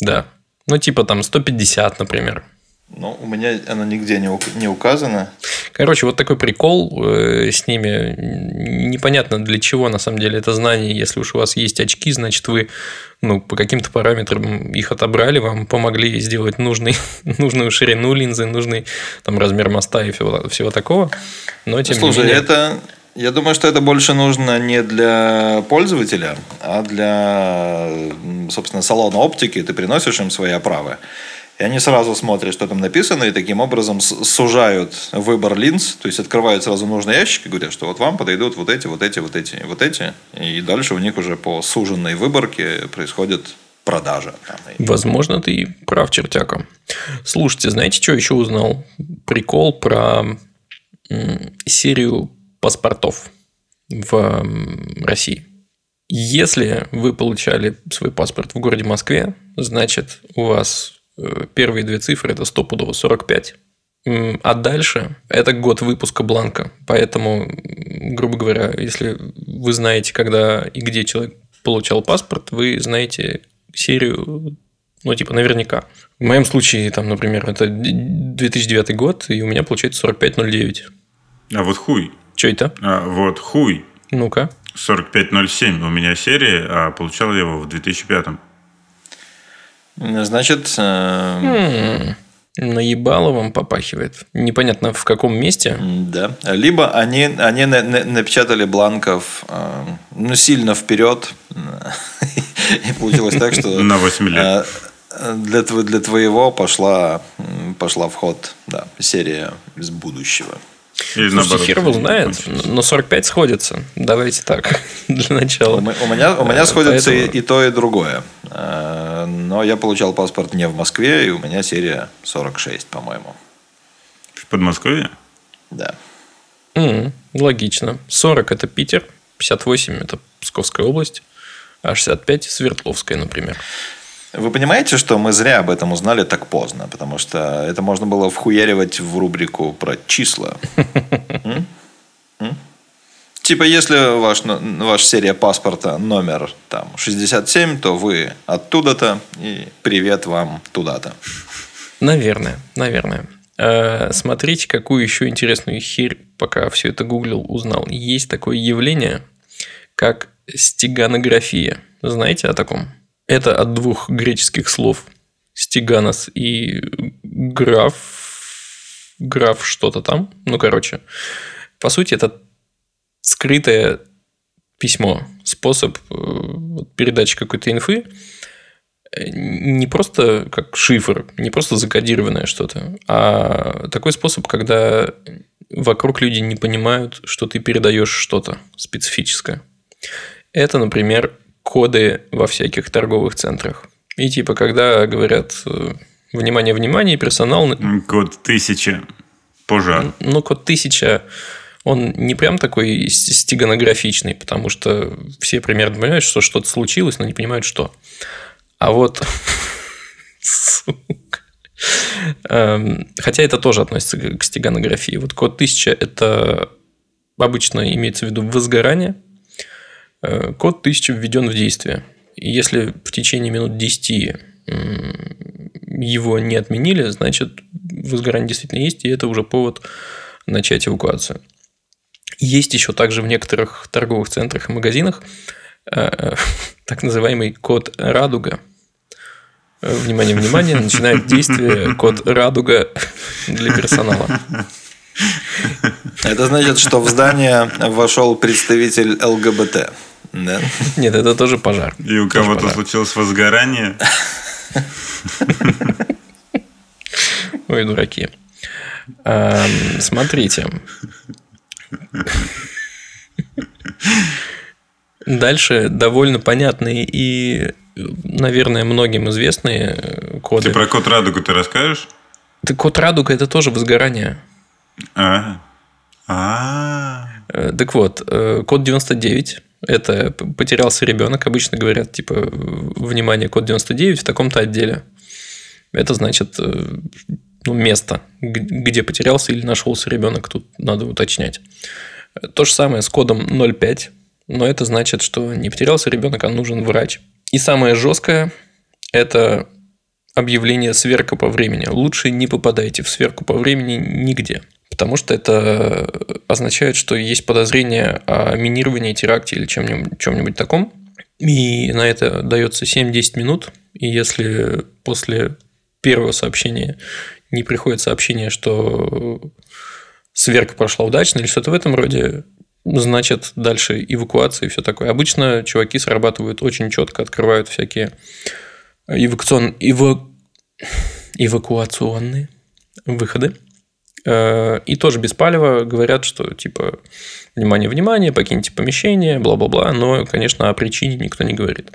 Да. Ну, типа там 150, например. Ну, у меня она нигде не, не указана. Короче, вот такой прикол э, с ними. Непонятно для чего на самом деле это знание. Если уж у вас есть очки, значит вы ну, по каким-то параметрам их отобрали, вам помогли сделать нужный, нужную ширину линзы, нужный там, размер моста и всего, всего такого. Но тем Слушай, не менее... это... Я думаю, что это больше нужно не для пользователя, а для, собственно, салона оптики. Ты приносишь им свои оправы. И они сразу смотрят, что там написано, и таким образом сужают выбор линз, то есть открывают сразу нужный ящик и говорят, что вот вам подойдут вот эти, вот эти, вот эти, вот эти. И дальше у них уже по суженной выборке происходит продажа. Возможно, ты прав, чертяка. Слушайте, знаете, что еще узнал? Прикол про серию паспортов в России. Если вы получали свой паспорт в городе Москве, значит, у вас первые две цифры – это стопудово 45. М, А дальше – это год выпуска бланка. Поэтому, грубо говоря, если вы знаете, когда и где человек получал паспорт, вы знаете серию, ну, типа, наверняка. В моем случае, там, например, это 2009 год, и у меня получается 4509. А вот хуй. Что это? А вот хуй. Ну-ка. 4507 у меня серия, а получал я его в 2005. Значит, э, Наебало вам попахивает. Непонятно в каком месте. Да. Либо они, они на- на- напечатали бланков э, ну, сильно вперед. И получилось так, что На 8 лет. э, для, для твоего пошла, пошла в ход да, серия из будущего. Или Слушайте, наоборот, хер его знает, но 45 сходится. Давайте так, для начала. У меня, у меня Э, сходится и, поэтому- и то, и другое. Э, Но я получал паспорт не в Москве, и у меня серия 46, по-моему. В Подмосковье? Да. М, Логично. 40 это Питер, 58 это Псковская область, а 65 Свердловская, например. Вы понимаете, что мы зря об этом узнали так поздно? Потому что это можно было вхуяривать в рубрику про числа. М? М? Типа, если ваш, ваша серия паспорта номер там, 67, то вы оттуда-то, и привет вам туда-то. Наверное, наверное. Э, Смотрите, какую еще интересную херь, пока все это гуглил, узнал. Есть такое явление, как стеганография. Знаете о таком? Это от двух греческих слов стеганос и граф, граф что-то там. Ну, короче, по сути, это скрытое письмо, способ э, передачи какой-то инфы, не просто как шифр, не просто закодированное что-то, а такой способ, когда вокруг люди не понимают, что ты передаешь что-то специфическое. Это, например, коды во всяких торговых центрах. И типа, когда говорят э, «Внимание, внимание, персонал...» Год 1000. Пожар. Ну, код 1000, он не прям такой стеганографичный, потому что все примерно понимают, что что-то случилось, но не понимают, что. А вот... Сука. Эм, Хотя это тоже относится к к стеганографии. Вот код 1000 – это обычно имеется в виду возгорание. Код 1000 введен в действие. Если в течение минут 10 м, его не отменили, значит, возгорание действительно есть, и это уже повод начать эвакуацию. Есть еще также в некоторых торговых центрах и магазинах э, так называемый код радуга. Э, Внимание, внимание, начинает действие код радуга для персонала. Это значит, что в здание вошел представитель ЛГБТ. Да? Нет, это тоже пожар. И у кого-то случилось возгорание. Ой, дураки. Смотрите. Дальше довольно понятные и, наверное, многим известные э, коды. Ты про код радугу ты расскажешь? Так код радуга – это тоже возгорание. А. А. Э, Так вот, э, код 99 – это потерялся ребенок. Обычно говорят, типа, внимание, код 99 в таком-то отделе. Это значит, э, ну, место, где потерялся или нашелся ребенок. Тут надо уточнять. То же самое с кодом 05, но это значит, что не потерялся ребенок, а нужен врач. И самое жесткое – это объявление сверка по времени. Лучше не попадайте в сверку по времени нигде. Потому что это означает, что есть подозрение о минировании, теракте или чем-нибудь, чем-нибудь таком. И на это дается 7-10 минут. И если после первого сообщения не приходит сообщение, что сверка прошла удачно или что-то в этом роде, значит, дальше эвакуация и все такое. Обычно чуваки срабатывают очень четко, открывают всякие эвакуацион... эва- эвакуационные выходы. Э, И тоже без палева говорят, что типа внимание, внимание, покиньте помещение, бла-бла-бла. Но, конечно, о причине никто не говорит.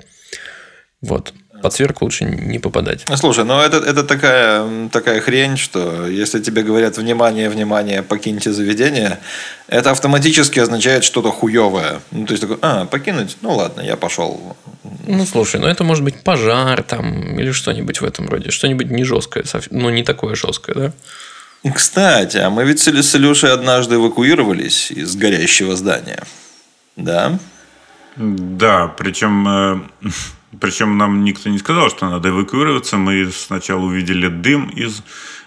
Вот. Под сверху лучше не попадать. Ну, Слушай, ну это, это такая, такая хрень, что если тебе говорят внимание, внимание, покиньте заведение, это автоматически означает что-то хуевое. Ну, то есть такой, а, покинуть? Ну ладно, я пошел. Ну, слушай, ну это может быть пожар там или что-нибудь в этом роде. Что-нибудь не жесткое, ну, не такое жесткое, да? Кстати, а мы ведь с Илю- с Илюшей однажды эвакуировались из горящего здания. Да? Да, причем, э, причем нам никто не сказал, что надо эвакуироваться. Мы сначала увидели дым из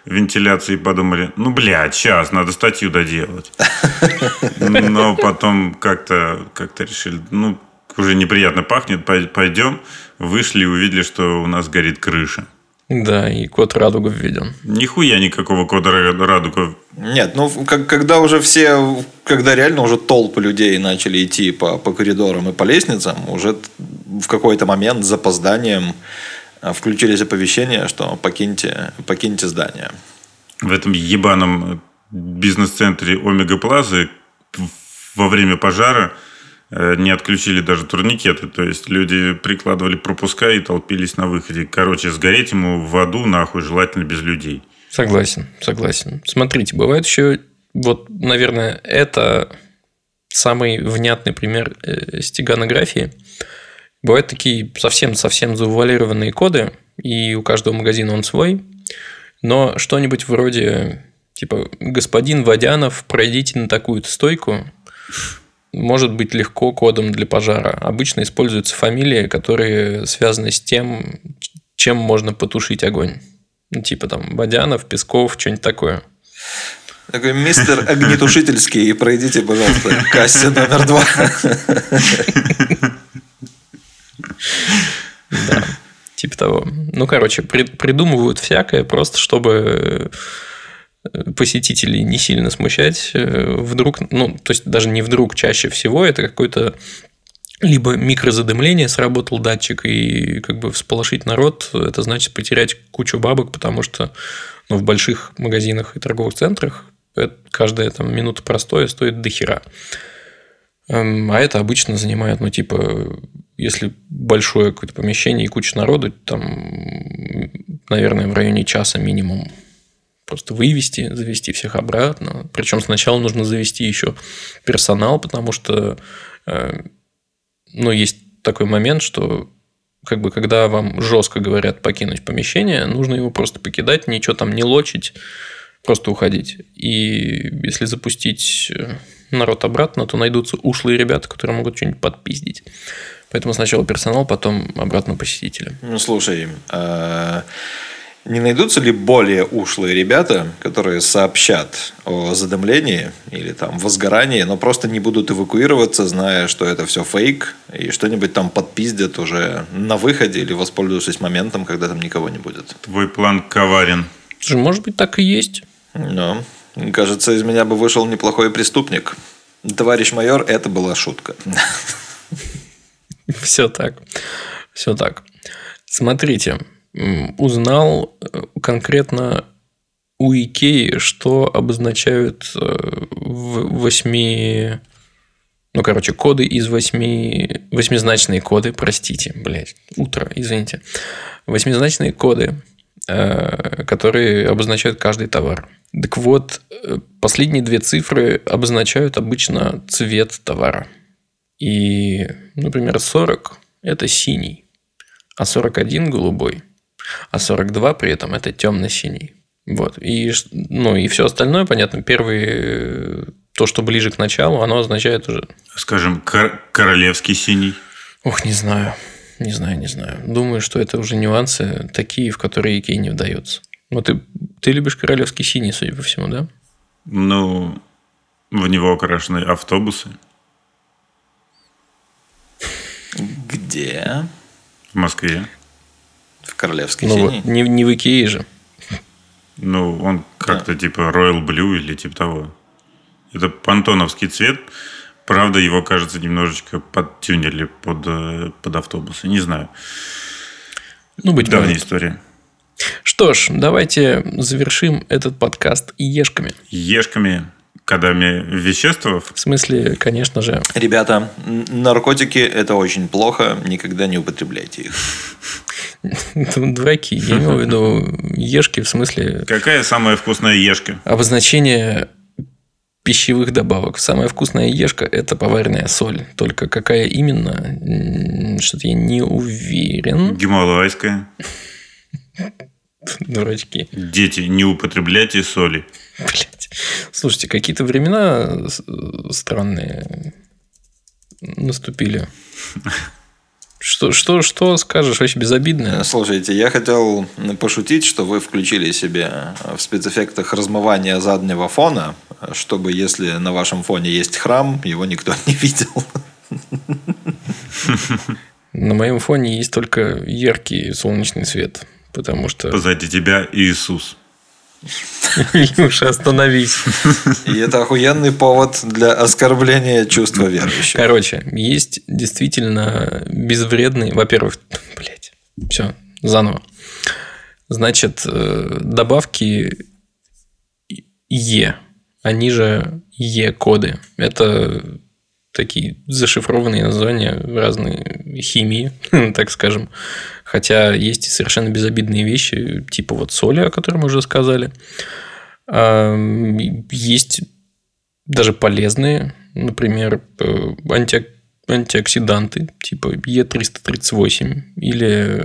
вентиляции и подумали, ну, блядь, сейчас надо статью доделать. Но потом как-то как решили, ну, уже неприятно пахнет, пой- пойдем. Вышли и увидели, что у нас горит крыша. Да, и код радуга введен. Нихуя никакого кода ра- радуга. Нет, ну как- когда уже все, когда реально уже толпы людей начали идти по, по коридорам и по лестницам, уже в какой-то момент с запозданием а, включились оповещения, что покиньте, покиньте здание. В этом ебаном бизнес-центре Омега Плазы во время пожара э, не отключили даже турникеты. То есть люди прикладывали пропуска и толпились на выходе. Короче, сгореть ему в аду нахуй желательно без людей. Согласен, согласен. Смотрите, бывает еще, вот, наверное, это самый внятный пример э, стеганографии. Бывают такие совсем-совсем завуалированные коды, и у каждого магазина он свой, но что-нибудь вроде типа «Господин Водянов, пройдите на такую-то стойку», может быть легко кодом для пожара. Обычно используются фамилии, которые связаны с тем, чем можно потушить огонь. Ну, типа там Водянов, Песков, что-нибудь такое. Такой мистер огнетушительский, пройдите, пожалуйста, кассе номер два. Да, типа того. Ну, короче, при- придумывают всякое просто, чтобы посетителей не сильно смущать. Э, Вдруг, ну, то есть даже не вдруг, чаще всего это какой-то либо микрозадымление сработал датчик и как бы всполошить народ, это значит потерять кучу бабок, потому что ну, в больших магазинах и торговых центрах это- каждая там минута простоя стоит до хера. Эм, А это обычно занимает, ну, типа, если большое какое-то помещение и куча народу, там, наверное, в районе часа минимум просто вывести, завести всех обратно. Причем сначала нужно завести еще персонал, потому что, э, ну, есть такой момент, что как бы когда вам жестко говорят покинуть помещение, нужно его просто покидать, ничего там не лочить, просто уходить. И если запустить э, народ обратно, то найдутся ушлые ребята, которые могут что-нибудь подпиздить. Поэтому сначала персонал, потом обратно посетители. Ну, слушай, а, не найдутся ли более ушлые ребята, которые сообщат о задымлении или там возгорании, но просто не будут эвакуироваться, зная, что это все фейк, и что-нибудь там подпиздят уже на выходе или воспользовавшись моментом, когда там никого не будет. Твой план коварен. Слушай, может быть, так и есть. Но, кажется, из меня бы вышел неплохой преступник. Товарищ майор, это была шутка. Все так. Все так. Смотрите, узнал э, конкретно у Икеи, что обозначают э, восьми... Ну, короче, коды из восьми... Восьмизначные коды, простите, блядь, утро, извините. Восьмизначные коды, э, которые обозначают каждый товар. Так вот, последние две цифры обозначают обычно цвет товара. И, например, 40 – это синий, а 41 – голубой, а 42 при этом – это темно-синий. Вот. И, ну, и все остальное, понятно, первый, э, то, что ближе к началу, оно означает уже... Скажем, кор- королевский синий. Ох, не знаю, не знаю, не знаю. Думаю, что это уже нюансы такие, в которые Икей не вдается. Ну, ты, ты любишь королевский синий, судя по всему, да? Ну, в него окрашены автобусы Где? в Москве. В Королевский Ну, синий. вот, не, не в Икее же. Ну, он как-то типа Royal Blue или типа того. Это пантоновский цвет. Правда, его, кажется, немножечко подтюнили под, э, под автобусы. Не знаю. Ну, быть Давняя может. история. Что ж, давайте завершим этот подкаст ешками. Ешками, кодами веществ. В смысле, конечно же, Ребята, наркотики – это очень плохо. Никогда не употребляйте их. дураки. Я имел в виду ешки в смысле Какая самая вкусная ешка? обозначение пищевых добавок. Самая вкусная ешка – это поваренная соль. Только какая именно, что-то я не уверен. Гималайская. Дурачки. Дети, не употребляйте соли. Блять. Слушайте, какие-то времена с- странные наступили. Что, что, что скажешь вообще безобидное? Слушайте, я хотел пошутить, что вы включили себе в спецэффектах размывание заднего фона, чтобы если на вашем фоне есть храм, его никто не видел. На моем фоне есть только яркий солнечный свет. Потому что... Позади тебя Иисус. Илюша, остановись. И это охуенный повод для оскорбления чувства верующих. Короче, есть действительно безвредные... Во-первых, блядь, все, заново. Значит, э, добавки Е, они же Е-коды. Это такие зашифрованные названия разной химии, так скажем. Хотя есть и совершенно безобидные вещи, типа вот соли, о которой мы уже сказали. А, Есть даже полезные, например, э, анти- антиоксиданты, типа Е338 или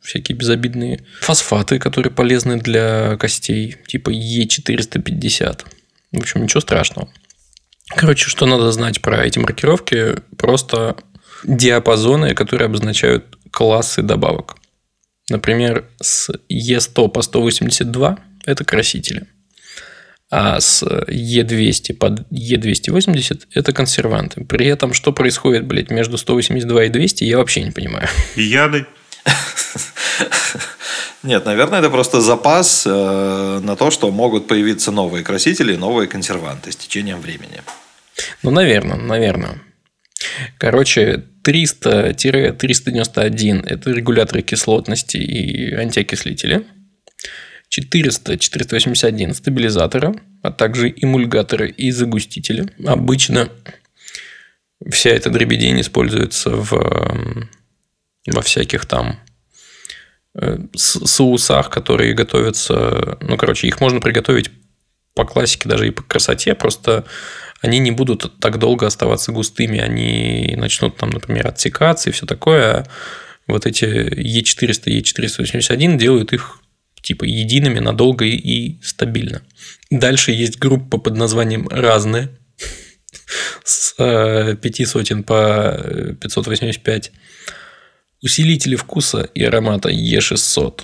всякие безобидные фосфаты, которые полезны для костей, типа Е450. В общем, ничего страшного. Короче, что надо знать про эти маркировки? Просто диапазоны, которые обозначают классы добавок. Например, с Е100 по 182 – это красители. А с Е200 под Е280 – это консерванты. При этом, что происходит, блядь, между 182 и 200, я вообще не понимаю. И яды. Нет, наверное, это просто запас э, на то, что могут появиться новые красители, новые консерванты с течением времени. Ну, наверное, наверное. Короче, 300-391 – это регуляторы кислотности и антиокислители. 400-481 – стабилизаторы, а также эмульгаторы и загустители. Обычно вся эта дребедень используется в, эм, во всяких там э, соусах, которые готовятся... Ну, короче, их можно приготовить по классике, даже и по красоте, просто они не будут так долго оставаться густыми, они начнут там, например, отсекаться и все такое. А вот эти Е400, Е481 делают их типа едиными надолго и, стабильно. Дальше есть группа под названием «Разные» с э, пяти сотен по э, 585. Усилители вкуса и аромата Е600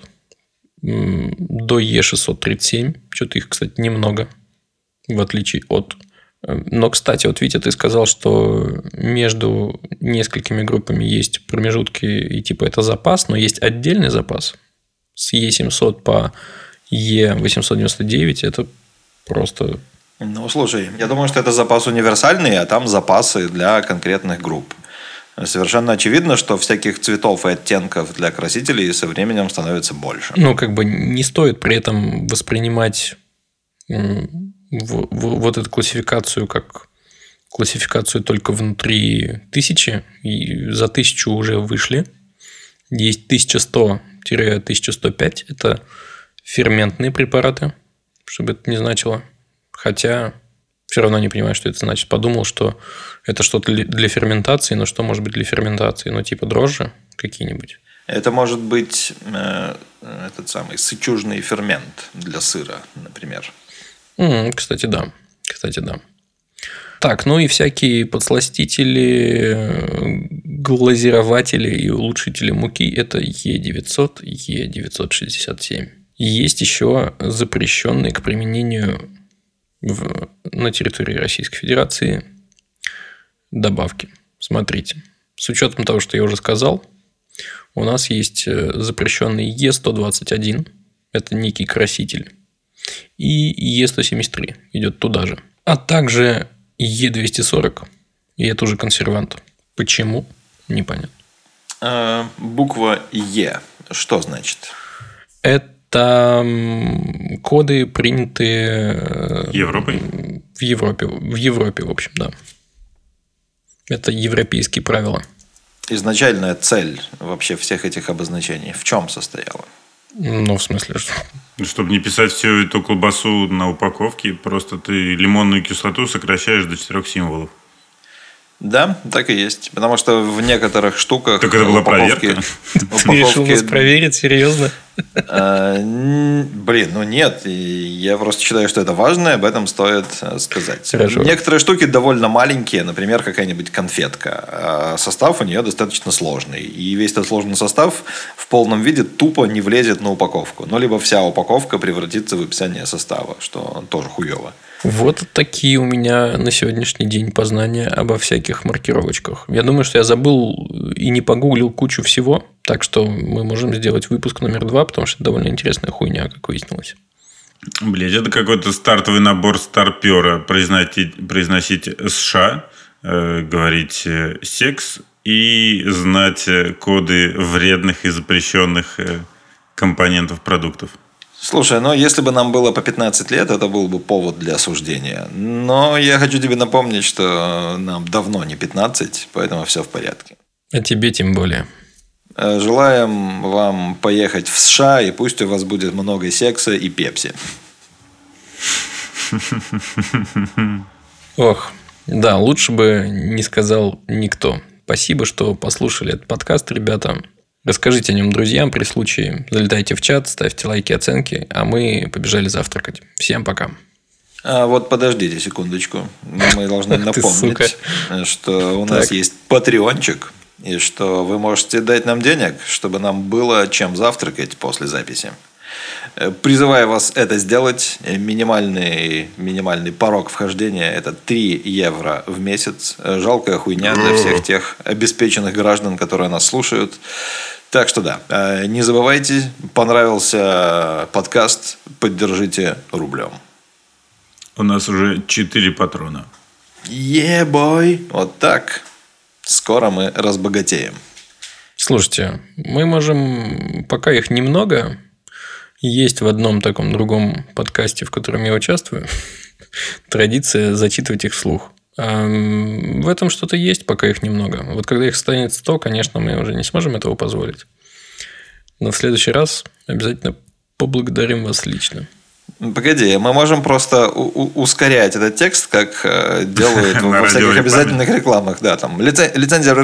м, до Е637. Что-то их, кстати, немного, в отличие от... Но, кстати, вот Витя, ты сказал, что между несколькими группами есть промежутки, и типа это запас, но есть отдельный запас. С Е700 по Е899 это просто... Ну, слушай, я думаю, что это запас универсальный, а там запасы для конкретных групп. Совершенно очевидно, что всяких цветов и оттенков для красителей со временем становится больше. Ну, как бы не стоит при этом воспринимать в- вот эту классификацию как классификацию только внутри тысячи. И за тысячу уже вышли. Есть 1100-1105. Это ферментные препараты, чтобы это не значило. Хотя все равно не понимаю, что это значит. Подумал, что это что-то для ферментации, но что может быть для ферментации? Ну, типа дрожжи какие-нибудь. Это может быть э, этот самый сычужный фермент для сыра, например. М, Кстати, да. Кстати, да. Так, ну и всякие подсластители, э, глазирователи и улучшители муки – это Е900, Е967. Есть еще запрещенные к применению в- на территории Российской Федерации добавки. Смотрите. С учетом того, что я уже сказал, у нас есть э, запрещенный Е121. Это некий краситель и Е173 идет туда же. А также Е240, и это уже консервант. Почему? Непонятно. Э, буква Е. Что значит? Там коды приняты э, Европой? в Европе. В Европе, в общем, да. Это европейские правила. Изначальная цель вообще всех этих обозначений в чем состояла? Ну, в смысле, что... Чтобы не писать всю эту колбасу на упаковке, просто ты лимонную кислоту сокращаешь до четырех символов. Да, так и есть. Потому что в некоторых штуках... Так это была упаковки- проверка? Ты решил нас упаковки проверить, серьезно? Н- Блин, ну нет, я просто считаю, что это важно, об этом стоит э, сказать. Хорошо. Некоторые штуки довольно маленькие, например, какая-нибудь конфетка. а Состав у нее достаточно сложный. И весь этот сложный состав в полном виде тупо не влезет на упаковку. Ну, либо вся упаковка превратится в описание состава, что тоже хуево. Вот такие у меня на сегодняшний день познания обо всяких маркировочках. Я думаю, что я забыл и не погуглил кучу всего, так что мы можем сделать выпуск номер два, потому что это довольно интересная хуйня, как выяснилось. Блять, это какой-то стартовый набор старпера. Произносить, произносить США, э, говорить э, секс и знать э, коды вредных и запрещенных э, компонентов продуктов. Слушай, ну если бы нам было по 15 лет, это был бы повод для осуждения. Но я хочу тебе напомнить, что нам давно не 15, поэтому все в порядке. А тебе тем более. Э, Желаем вам поехать в США, и пусть у вас будет много секса и пепси. Ох, да, лучше бы не сказал никто. Спасибо, что послушали этот подкаст, ребята. Расскажите о нем друзьям при случае. Залетайте в чат, ставьте лайки, оценки, а мы побежали завтракать. Всем пока. А вот подождите секундочку. Мы должны напомнить, что у нас есть патреончик, и что вы можете дать нам денег, чтобы нам было чем завтракать после записи. Э, Призываю вас это сделать. Э, Минимальный, минимальный порог вхождения – это 3 евро в месяц. Э, Жалкая хуйня для всех тех обеспеченных граждан, которые нас слушают. Так что да, не забывайте, понравился подкаст, поддержите рублем. У нас уже 4 патрона. Ебой! Вот так. Скоро мы разбогатеем. Слушайте, мы можем, пока их немного, есть в одном таком другом подкасте, в котором я участвую, традиция зачитывать их вслух. В этом что-то есть, пока их немного. Вот когда их станет 100, конечно, мы уже не сможем этого позволить. Но в следующий раз обязательно поблагодарим вас лично. Погоди, мы можем просто ускорять этот текст, как э, делают во всяких обязательных рекламах. Да, там лице- лицензия.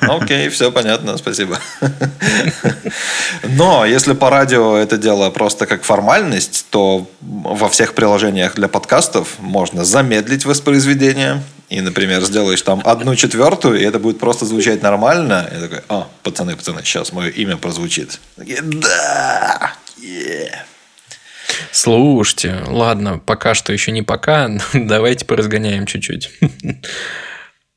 Окей, все понятно, спасибо. Но если по радио это дело просто как формальность, то во всех приложениях для подкастов можно замедлить воспроизведение. И, например, сделаешь там одну четвертую, и это будет просто звучать нормально. И такой, а, пацаны, пацаны, сейчас мое имя прозвучит. Такие, да, yeah». Слушайте, ладно, пока что еще не пока, давайте поразгоняем чуть-чуть.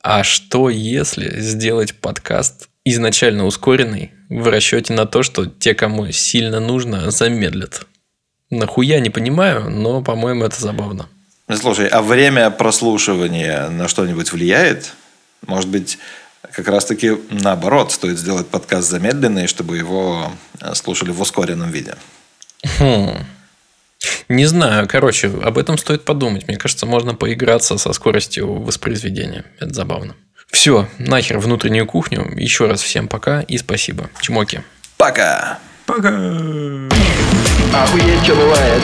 А что если сделать подкаст изначально ускоренный в расчете на то, что те, кому сильно нужно, замедлят? Нахуя не понимаю, но, по-моему, это забавно. Ну, Слушай, а время прослушивания на что-нибудь влияет? Может быть, как раз-таки наоборот, стоит сделать подкаст замедленный, чтобы его э, слушали в ускоренном виде. Хм. Не знаю, короче, об этом стоит подумать. Мне кажется, можно поиграться со скоростью воспроизведения. Это забавно. Все, нахер внутреннюю кухню. Еще раз всем пока и спасибо. Чмоки. Пока! Пока! Охуеть, что бывает.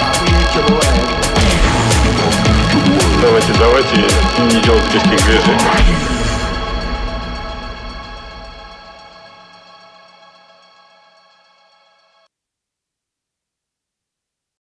Охуеть, что бывает. Давайте, давайте не делать лишних движений.